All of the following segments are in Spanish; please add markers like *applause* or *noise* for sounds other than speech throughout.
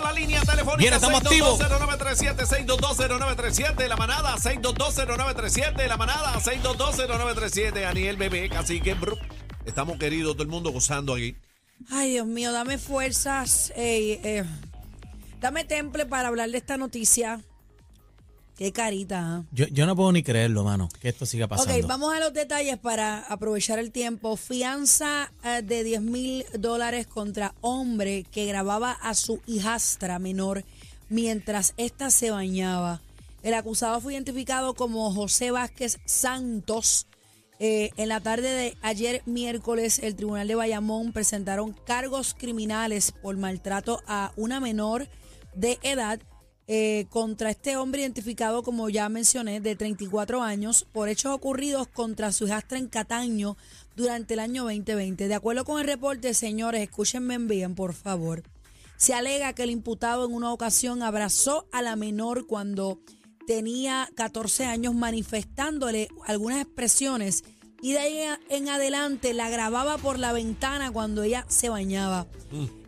la línea telefónica. Bien, estamos activos. 6220937, 6220937, la manada, 6220937, la manada, 6220937, Aniel Bebé, Cacique, Bru. Estamos queridos, todo el mundo gozando aquí. Ay, Dios mío, dame fuerzas. eh, dame temple para hablar de esta noticia. Qué carita. ¿ah? Yo, yo no puedo ni creerlo, mano, que esto siga pasando. Ok, vamos a los detalles para aprovechar el tiempo. Fianza eh, de 10 mil dólares contra hombre que grababa a su hijastra menor mientras ésta se bañaba. El acusado fue identificado como José Vázquez Santos. Eh, en la tarde de ayer miércoles, el Tribunal de Bayamón presentaron cargos criminales por maltrato a una menor de edad eh, contra este hombre identificado, como ya mencioné, de 34 años, por hechos ocurridos contra su hijastra en Cataño durante el año 2020. De acuerdo con el reporte, señores, escúchenme bien, por favor. Se alega que el imputado en una ocasión abrazó a la menor cuando tenía 14 años manifestándole algunas expresiones y de ahí en adelante la grababa por la ventana cuando ella se bañaba.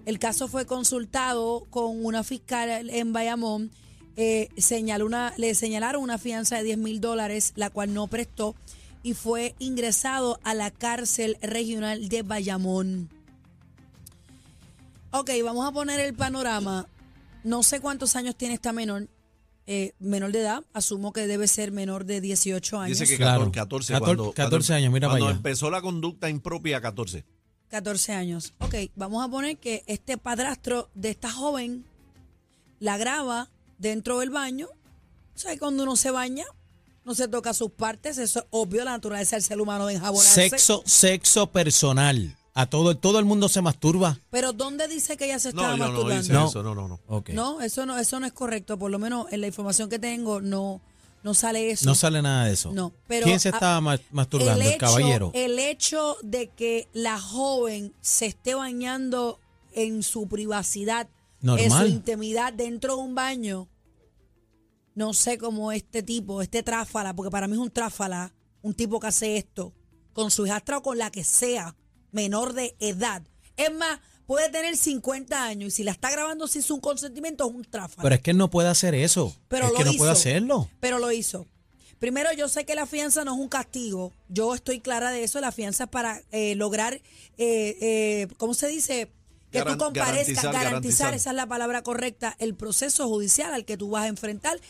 El caso fue consultado con una fiscal en Bayamón. eh, señaló una, le señalaron una fianza de 10 mil dólares, la cual no prestó y fue ingresado a la cárcel regional de Bayamón. Ok, vamos a poner el panorama. No sé cuántos años tiene esta menor, eh, menor de edad. Asumo que debe ser menor de 18 años. Dice que Claro. 14, 14, 14 cuando, 14 años, mira cuando para allá. empezó la conducta impropia, 14. 14 años. Ok, vamos a poner que este padrastro de esta joven la graba dentro del baño. O sea, cuando uno se baña, no se toca sus partes. Eso es obvio, la naturaleza del ser humano de enjabonarse. Sexo, sexo personal. A todo, todo el mundo se masturba. Pero ¿dónde dice que ella se No, estaba no masturbando? dice No. eso, no, no, no. No, eso no, eso no es correcto. Por lo menos en la información que tengo no, no sale eso. No sale nada de eso. No, pero, ¿Quién se estaba ma- masturbando? El, hecho, caballero. El hecho de que la joven se esté bañando en su privacidad, en su Normal. intimidad dentro de un baño, no sé cómo este tipo, este tráfala, porque para mí es un tráfala, un tipo que hace esto con su hijastra o con la que sea, menor de edad. Es más, puede tener 50 años y si la está grabando sin su consentimiento es un tráfala. Pero es que él no puede hacer eso. Pero es lo que no hizo. puede hacerlo. Pero lo hizo. Primero, yo sé que la fianza no es un castigo. Yo estoy clara de eso. La fianza es para eh, lograr, eh, eh, ¿cómo se dice? Que Garan- tú comparezcas, garantizar, garantizar, garantizar. esa es la palabra correcta, el proceso judicial al que tú vas a enfrentar.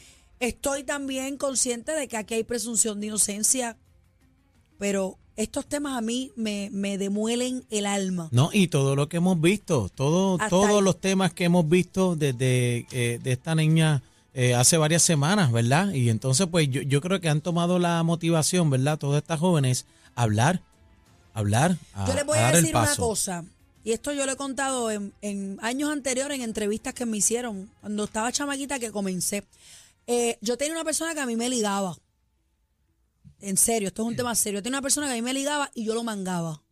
Estoy también consciente de que aquí hay presunción de inocencia, pero estos temas a mí me, me demuelen el alma. No, y todo lo que hemos visto, todo, Hasta todos ahí. los temas que hemos visto desde eh, de esta niña eh, hace varias semanas, ¿verdad? Y entonces, pues yo, yo creo que han tomado la motivación, ¿verdad? Todas estas jóvenes, a hablar, hablar, a, Yo les voy a a, dar el decir una cosa, y esto yo lo he contado en, en años anteriores en entrevistas que me hicieron, cuando estaba chamaquita que comencé. Eh, yo tenía una persona que a mí me ligaba. En serio, esto es un tema serio. Yo tenía una persona que a mí me ligaba y yo lo mangaba.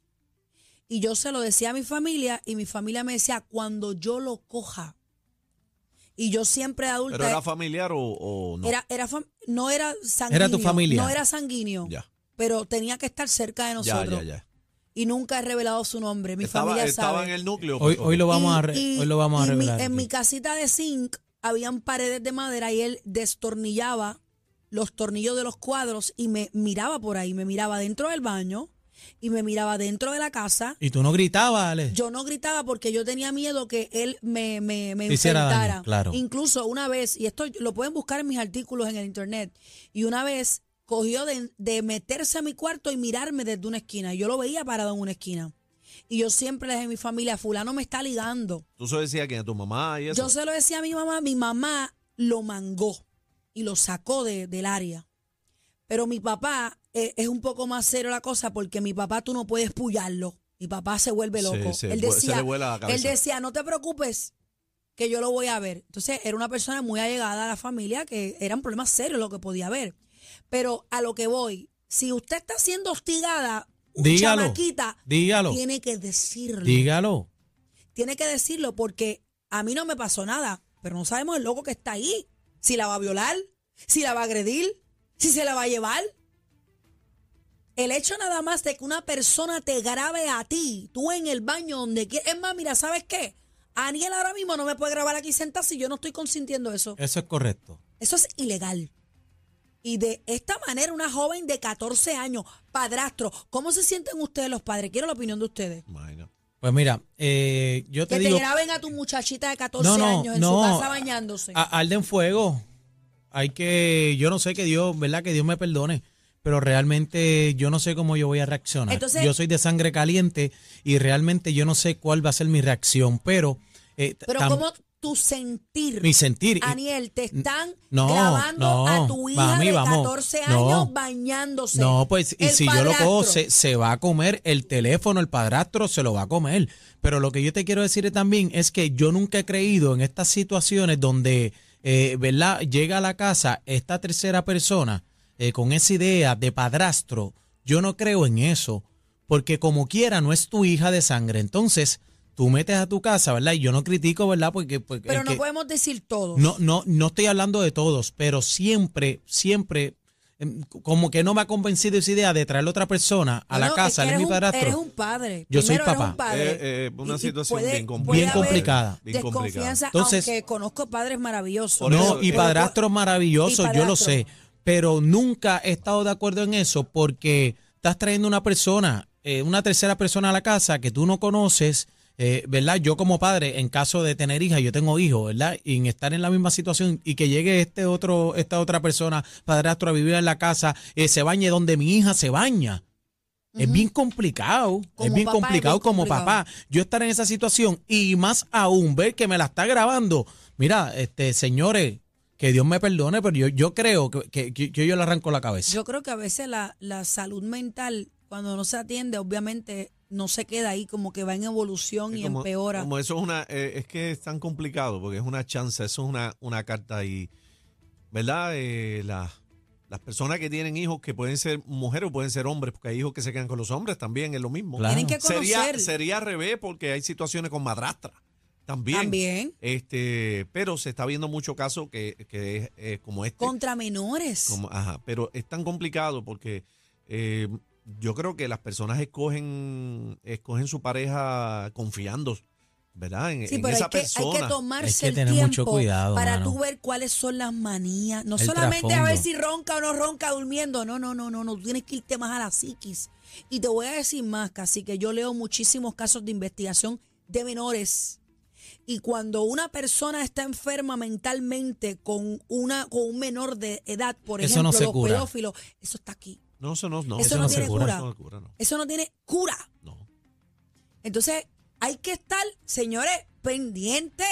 Y yo se lo decía a mi familia y mi familia me decía, cuando yo lo coja. Y yo siempre adulta... ¿Pero era familiar o, o no? Era, era fam- no era sanguíneo. Era tu familia. No era sanguíneo. Ya. Pero tenía que estar cerca de Ya, nosotros. ya, ya. Y nunca he revelado su nombre. Mi estaba, familia estaba sabe. en el núcleo. Hoy, pues, hoy lo vamos Y- a re- y- hoy lo vamos a mi- revelar. en mi casita de zinc habían paredes de madera y él destornillaba los tornillos de los cuadros y me miraba por ahí, me miraba dentro del baño y me miraba dentro de la casa. Y tú no gritabas, Ale. Yo no gritaba porque yo tenía miedo que él me, me, me hiciera daño, enfrentara. claro. Incluso una vez, y esto lo pueden buscar en mis artículos en el internet, y una vez cogió de, de meterse a mi cuarto y mirarme desde una esquina. Yo lo veía parado en una esquina. Y yo siempre le dije a mi familia, fulano me está ligando. Tú se decía que a tu mamá y eso. Yo se lo decía a mi mamá, mi mamá lo mangó y lo sacó de- del área. Pero mi papá eh, es un poco más serio la cosa porque mi papá tú no puedes pullarlo. Mi papá se vuelve loco. él, se decía, él decía, no te preocupes, que yo lo voy a ver. Entonces era una persona muy allegada a la familia que eran problemas serios lo que podía haber. Pero a lo que voy, si usted está siendo hostigada, Dígalo, chamaquita, dígalo. tiene que decirlo Dígalo. tiene que decirlo porque a mí no me pasó nada, pero no sabemos el loco que está ahí. Si la va a violar, si la va a agredir, si se la va a llevar. El hecho nada más de que una persona te grabe a ti, tú en el baño donde quieras. Es más, mira, ¿sabes qué? Aniel ahora mismo no me puede grabar aquí sentada si yo no estoy consintiendo eso. Eso es correcto. Eso es ilegal. Y de esta manera, una joven de 14 años, padrastro, ¿cómo se sienten ustedes los padres? Quiero la opinión de ustedes. Pues mira, eh, yo te Que te digo, graben a tu muchachita de 14 no, no, años en no, su casa bañándose. arden fuego. Hay que, yo no sé que Dios, ¿verdad? Que Dios me perdone. Pero realmente yo no sé cómo yo voy a reaccionar. Entonces- yo soy de sangre caliente y realmente yo no sé cuál va a ser mi reacción. Pero, eh, Pero ¿cómo tu sentir? mi sentir. Aniel, te están No, grabando no, a tu hija mami, de vamos. 14 No. años bañándose. No, pues, y si yo lo cojo, padrastro. se, se va a comer el teléfono, el padrastro se lo va a comer. Pero lo que yo te quiero decir también es que yo nunca he creído en estas situaciones donde, eh, ¿verdad? Llega a la casa esta tercera persona eh, con esa idea de padrastro. Yo no creo en eso, porque como quiera no es tu hija de sangre. Entonces, tú metes a tu casa, ¿verdad? Y yo no critico, ¿verdad? Porque, porque Pero no que- podemos decir todo. no, no, no estoy hablando de todos, pero siempre, siempre, em, como que no me ha convencido esa idea de traer a otra persona a la casa, es que él es eres mi un- padrastro. Eres un padre. Yo soy Primero papá. un padre. Eh, eh, una Y- y situación puede- bien complicada. puede Bien haber complicada. Bien complicada. Desconfianza, Entonces- aunque conozco padres maravillosos. No, eso- y pero- padrastro maravilloso, y yo lo sé, pero nunca he estado de acuerdo en eso porque estás trayendo una persona, eh, una tercera persona a la casa que tú no conoces. Eh, ¿Verdad? Yo como padre, en caso de tener hija, yo tengo hijos, ¿verdad? Y en estar en la misma situación y que llegue este otro, esta otra persona, padrastro, a vivir en la casa, eh, se bañe donde mi hija se baña. Es bien complicado, es bien es complicado bien como complicado. papá. Yo estar en esa situación y más aún ver que me la está grabando. Mira, este señores, que Dios me perdone, pero yo, yo creo que- que- que yo le arranco la cabeza. Yo creo que a veces la, la salud mental, cuando no se atiende, obviamente no se queda ahí, como que va en evolución Es y como, empeora. como eso es una, eh, es que es tan complicado porque es una chance, eso es una, una carta y, ¿verdad? Eh, la- las personas que tienen hijos que pueden ser mujeres o pueden ser hombres, porque hay hijos que se quedan con los hombres también, es lo mismo. Claro. Tienen que Sería, conocer sería al revés porque hay situaciones con madrastra también. también Este, pero se está viendo mucho caso que, que es eh, como este. contra menores. Como- ajá, pero es tan complicado porque eh, yo creo que las personas escogen, escogen su pareja confiando, ¿verdad? En, Sí, en pero esa hay que, hay persona. que tomarse Hay que el tener tiempo mucho cuidado, para mano. tú ver cuáles son las manías. No El solamente a ver si ronca o no ronca durmiendo. No, no, no, no, no. Tú tienes que irte más a la psiquis. Y te voy a decir más, casi que yo leo muchísimos casos de investigación de menores. Y cuando una persona está enferma mentalmente con una con un menor de edad, por Eso ejemplo, no se los cura. pedófilos, eso está aquí. No, eso no, no, Eso no tiene cura. cura. Eso no cura, no. Eso no tiene cura. no. Entonces, hay que estar, señores, pendientes.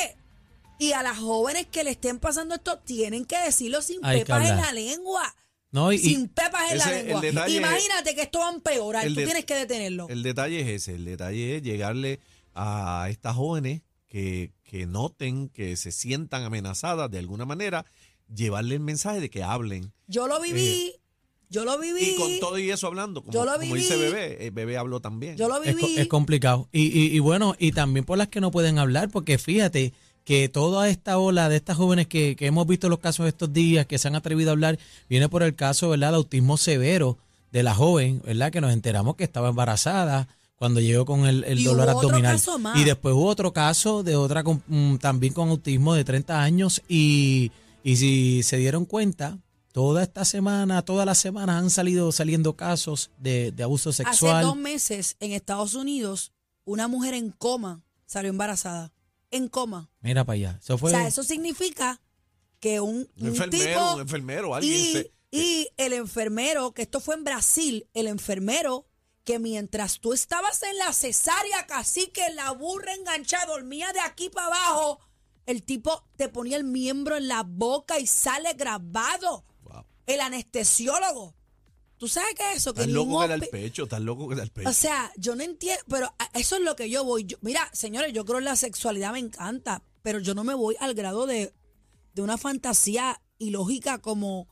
Y a las jóvenes que le estén pasando esto, tienen que decirlo sin Hay pepas en la lengua. No, y, sin pepas en la Ese- lengua. Imagínate que esto va a empeorar. Tú de- tienes que detenerlo. El detalle es ese, el detalle es llegarle a estas jóvenes que, que noten, que se sientan amenazadas de alguna manera, llevarle el mensaje de que hablen. Yo lo viví. yo lo viví. Y con todo y eso hablando, como, Yo lo como dice viví. Bebé, el Bebé habló también. yo lo es, viví. es complicado. Y, y, y bueno, y también por las que no pueden hablar, porque fíjate que toda esta ola de estas jóvenes que, que hemos visto los casos estos días, que se han atrevido a hablar, viene por el caso, ¿verdad?, de autismo severo de la joven, ¿verdad?, que nos enteramos que estaba embarazada cuando llegó con el, el dolor abdominal. caso más. Y después hubo otro caso de otra con- mm, también con autismo de 30 años y, y si se dieron cuenta, toda esta semana, todas las semanas han salido saliendo casos de, de abuso Hace sexual. dos meses en Estados Unidos, una mujer en coma salió embarazada. En coma. Mira para allá. Eso fue. O sea, eso significa que un, un un enfermero, tipo un enfermero, alguien y, se- y el enfermero, que esto fue en Brasil, el enfermero que mientras tú estabas en la cesárea, casi que la burra enganchada, dormía de aquí para abajo, el tipo te ponía el miembro en la boca y sale grabado. Wow. El anestesiólogo. ¿Tú sabes qué es eso? Que ningún loco que da el pecho, estás loco que da el pecho. o sea, yo no entiendo, pero eso es lo que yo voy. Yo- mira, señores, yo creo que la sexualidad me encanta, pero yo no me voy al grado de, de una fantasía ilógica como,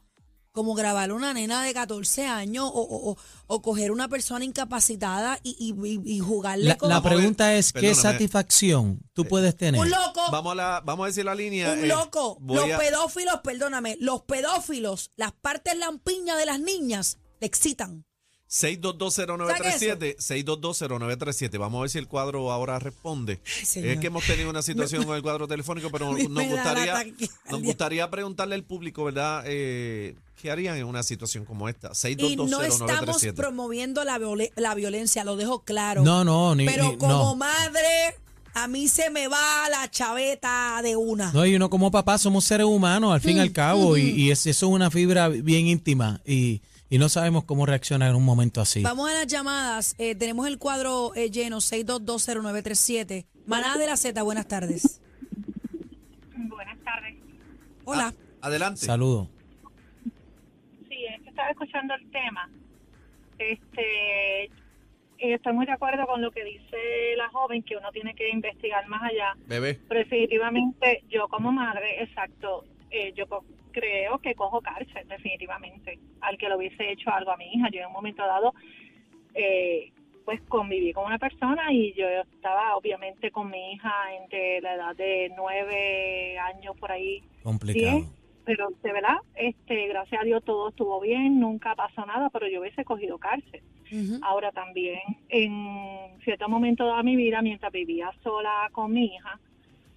como grabar a una nena de 14 años o, o- o- o coger una persona incapacitada y, y- y- jugarle La, con la pregunta es, ¿qué perdóname. satisfacción tú puedes tener? un loco. Vamos a, la, vamos a decir la línea. Un eh, loco. Los a- pedófilos, perdóname, los pedófilos, las partes lampiñas de las niñas, te excitan. 6220937, 6220937. Vamos a ver si el cuadro ahora responde. es que hemos tenido una situación con el cuadro telefónico, pero *laughs* nos gustaría, nos gustaría preguntarle al público, ¿verdad? Eh, ¿Qué harían en una situación como esta? Y no estamos 6220937. promoviendo la, la violencia, lo dejo claro. No, no, ni, Pero ni- como no. madre, a mí se me va la chaveta de una. No, y uno como papá somos seres humanos, al fin y Mm, al cabo, y, y es- eso es una fibra bien íntima y, y no sabemos cómo reaccionar en un momento así. Vamos a las llamadas. Eh, tenemos el cuadro eh, lleno, 6220937. Manada de la Z, buenas tardes. Buenas tardes. Hola. Adelante. Saludos. Sí, es que estaba escuchando el tema. Este, y estoy muy de acuerdo con lo que dice la joven, que uno tiene que investigar más allá. Bebé. Pero definitivamente, yo como madre, exacto, eh, yo creo que cojo cárcel, definitivamente, al que lo hubiese hecho algo a mi hija. Yo en un momento dado, eh, pues conviví con una persona y yo estaba obviamente con mi hija entre la edad de nueve años por ahí Complicado. Bien, pero de verdad, este, gracias a Dios todo estuvo bien, nunca pasó nada, pero yo hubiese cogido cárcel. Ahora también, en cierto momento de mi vida, mientras vivía sola con mi hija,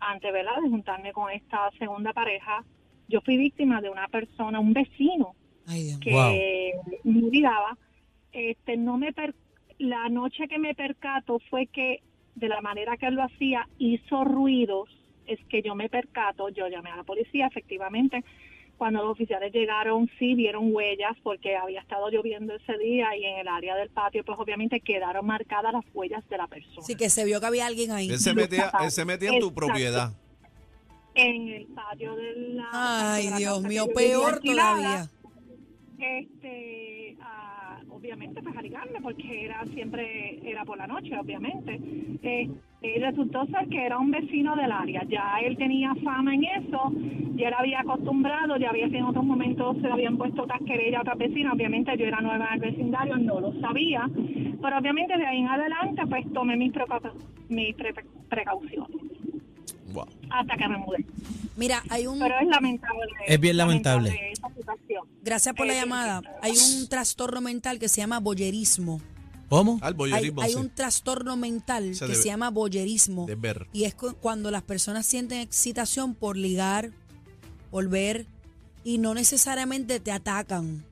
antes ¿verdad? de juntarme con esta segunda pareja, yo fui víctima de una persona, un vecino, Ay, que me miraba. Este, no me per- la noche que me percato fue que de la manera que él lo hacía hizo ruidos. Es que yo me percato, yo llamé a la policía, efectivamente. Cuando los oficiales llegaron, sí vieron huellas porque había estado lloviendo ese día y en el área del patio, pues obviamente quedaron marcadas las huellas de la persona. Sí, que se vio que había alguien ahí. Él se metía, él se metía en tu propiedad. En el patio de la. Ay, de la Dios mío, peor todavía. este ah, obviamente pues a ligarme porque era siempre era por la noche obviamente Eh, y resultó ser que era un vecino del área ya él tenía fama en eso ya él había acostumbrado ya había que en otros momentos se le habían puesto casquerella a otras vecinas obviamente yo era nueva en el vecindario no lo sabía pero obviamente de ahí en adelante pues tomé mis, mis pre- precauciones Wow. hasta que me mudé Mira, hay un... pero es lamentable Es bien lamentable. esa situación Gracias por la Eh, llamada. Hay un *laughs* trastorno mental que se llama boyerismo. ¿Cómo? Al Hay, boyerismo, hay sí. un trastorno mental Se que debe- se llama boyerismo. de ver. Y es cu- cuando las personas sienten excitación por ligar, por ver, y no necesariamente te atacan.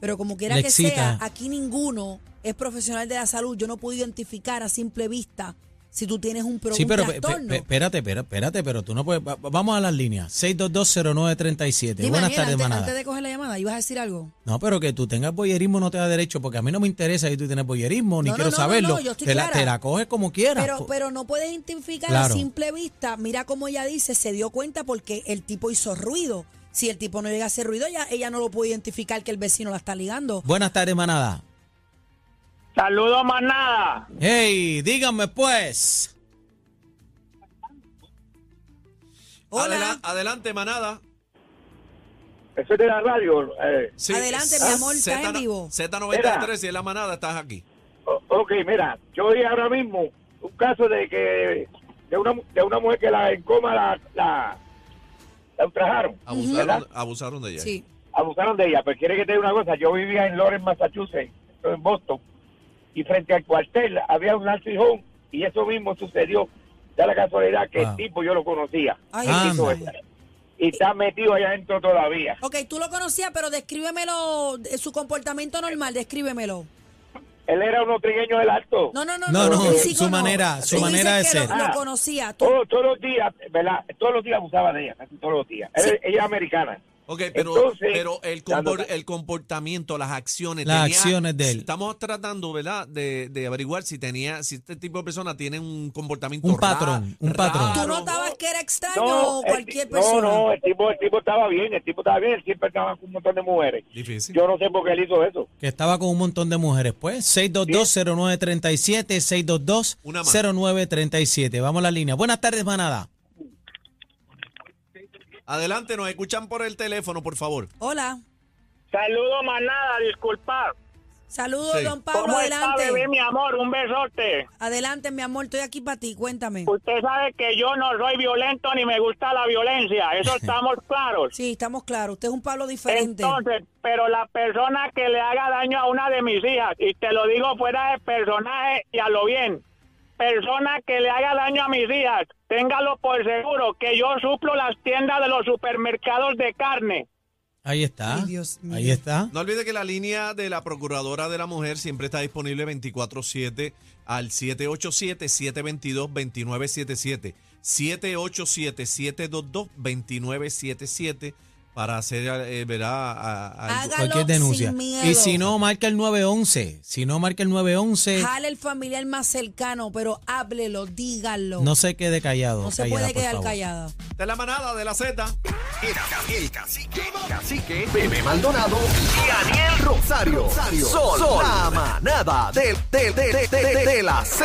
Pero como quiera Le que excita. sea, aquí ninguno es profesional de la salud. Yo no puedo identificar a simple vista si tú tienes un, pro- Sí, pero trastorno. espérate, espérate, pero tú no puedes. va- va- Vamos a las líneas. 6220937. Dime, Buenas tardes, manada. antes de coger la llamada, ¿ibas a decir algo? No, pero que tú tengas boyerismo no te da derecho, porque a mí no me interesa si tú tienes boyerismo, ni No, no, quiero no, no, saberlo. no, yo estoy te, la, clara. te la coges como quieras. Pero, pero no puedes identificar Claro. a simple vista. Mira cómo ella dice, se dio cuenta porque el tipo hizo ruido. Si el tipo no llega a hacer ruido, ella, ella no lo puede identificar que el vecino la está ligando. Buenas tardes, manada. Saludos, manada. Hey, díganme pues. Hola. Adela- adelante, manada. Eso es de la radio. Eh, Sí, Adelante, mi amor, estás en vivo. Z93 y en la manada estás aquí. o- ok, mira, yo oí ahora mismo un caso de que de una, de una mujer que la en coma la, la, la ultrajaron, Abusaron, abusaron de ella. Sí. abusaron de ella. Pero quiere que te diga una cosa, yo vivía en Lawrence, Massachusetts, en Boston, y frente al cuartel había un home y eso mismo sucedió. Da la casualidad que Wow. el tipo yo lo conocía. Ay. Y está metido allá adentro todavía. Ok, tú lo conocías, pero descríbemelo, su comportamiento normal, descríbemelo. Él era un trigueño del alto. No, no, no, No, no, su no. manera- su Tú manera de ser. Lo, lo Ah. conocía. Tú, Todos, todos los días, ¿verdad? Todos los días abusaba de ella, casi todos los días. Él- ella es americana. Ok, pero, Entonces, pero el, compor- el comportamiento, las acciones. Las tenía- acciones de él. Estamos tratando, ¿verdad?, de, de averiguar si tenía, si este tipo de persona tiene un comportamiento Un patrón, un patrón. ¿Tú notabas que era extraño No, o cualquier persona? no, no, el tipo, el tipo estaba bien, el tipo estaba bien, él siempre estaba con un montón de mujeres. Difícil. Yo no sé por qué él hizo eso. Que estaba con un montón de mujeres, pues. 6220937, 6220937. Vamos a la línea. Buenas tardes, manada. Adelante, nos escuchan por el teléfono, por favor. Hola. Saludos, manada, disculpa. Saludos, Sí. don Pablo, ¿Cómo está, adelante. bebé, mi amor? Un besote. Adelante, mi amor, estoy aquí para ti, cuéntame. Usted sabe que yo no soy violento ni me gusta la violencia. Eso *laughs* estamos claros. Sí, estamos claros, usted es un Pablo diferente. Entonces, pero la persona que le haga daño a una de mis hijas, y te lo digo fuera de personaje y a lo bien, persona que le haga daño a mis hijas, téngalo por seguro que yo suplo las tiendas de los supermercados de carne. Ahí está. Ay, Dios mío. Ahí está. No olvide que la línea de la Procuradora de la Mujer siempre está disponible 24-7 al 787-722-2977. 787-722-2977 para hacer, eh, verá, a- a- Hágalo Cualquier denuncia. sin miedo. Y si no, marca el 911. Si no, marca el 911. Jale el familiar más cercano, pero háblelo, dígalo. No se quede callado. No se callada, puede quedar callada. de la manada de la Z. El, el cacique, cacique, Bebé Maldonado y Daniel Rosario. Sol, Sol, la manada de, de, de, de, de, de la Z.